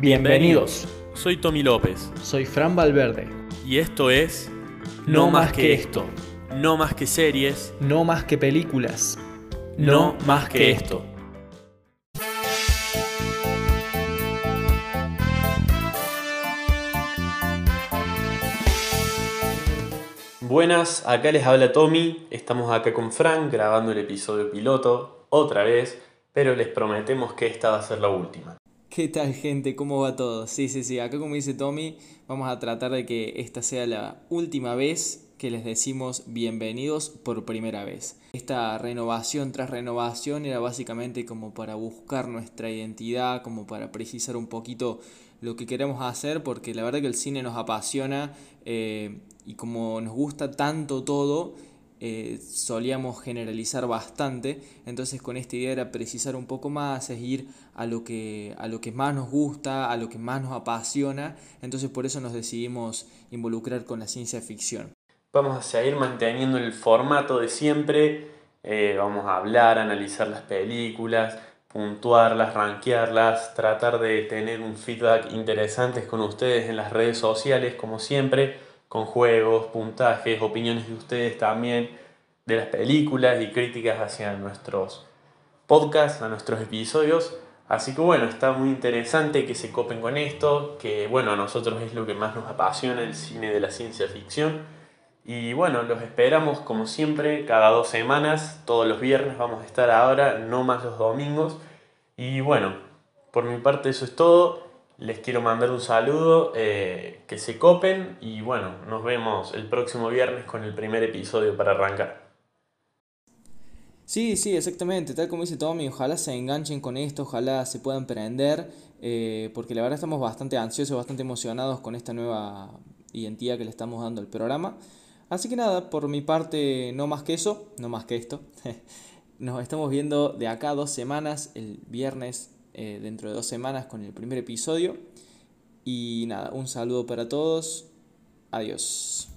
Bienvenidos. Soy Tommy López Soy Fran Valverde. y esto es No más que esto. No más que series, No más que películas. no, más que esto. Buenas, acá les habla Tommy, estamos acá con Frank grabando el episodio piloto otra vez, pero les prometemos que esta va a ser la última. ¿Qué tal gente? ¿Cómo va todo? Sí, sí, sí, acá como dice Tommy, vamos a tratar de que esta sea la última vez que les decimos bienvenidos por primera vez. Esta renovación tras renovación era básicamente como para buscar nuestra identidad, como para precisar un poquito lo que queremos hacer, porque la verdad que el cine nos apasiona eh, y como nos gusta tanto todo, eh, solíamos generalizar bastante, entonces con esta idea era precisar un poco más, es ir a lo, que, a lo que más nos gusta, a lo que más nos apasiona, entonces por eso nos decidimos involucrar con la ciencia ficción. Vamos a seguir manteniendo el formato de siempre, eh, vamos a hablar, analizar las películas, puntuarlas, rankearlas, tratar de tener un feedback interesante con ustedes en las redes sociales, como siempre, con juegos, puntajes, opiniones de ustedes también, de las películas y críticas hacia nuestros podcasts, a nuestros episodios. Así que bueno, está muy interesante que se copen con esto, que bueno, a nosotros es lo que más nos apasiona, el cine de la ciencia ficción. Y bueno, los esperamos como siempre cada dos semanas, todos los viernes vamos a estar ahora, no más los domingos. Y bueno, por mi parte eso es todo. Les quiero mandar un saludo, eh, que se copen y bueno, nos vemos el próximo viernes con el primer episodio para arrancar. Sí, sí, exactamente, tal como dice Tommy, ojalá se enganchen con esto, ojalá se puedan prender, eh, porque la verdad estamos bastante ansiosos, bastante emocionados con esta nueva identidad que le estamos dando al programa. Así que nada, por mi parte, no más que eso, no más que esto. Nos estamos viendo de acá dos semanas, el viernes eh, dentro de dos semanas con el primer episodio. Y nada, un saludo para todos. Adiós.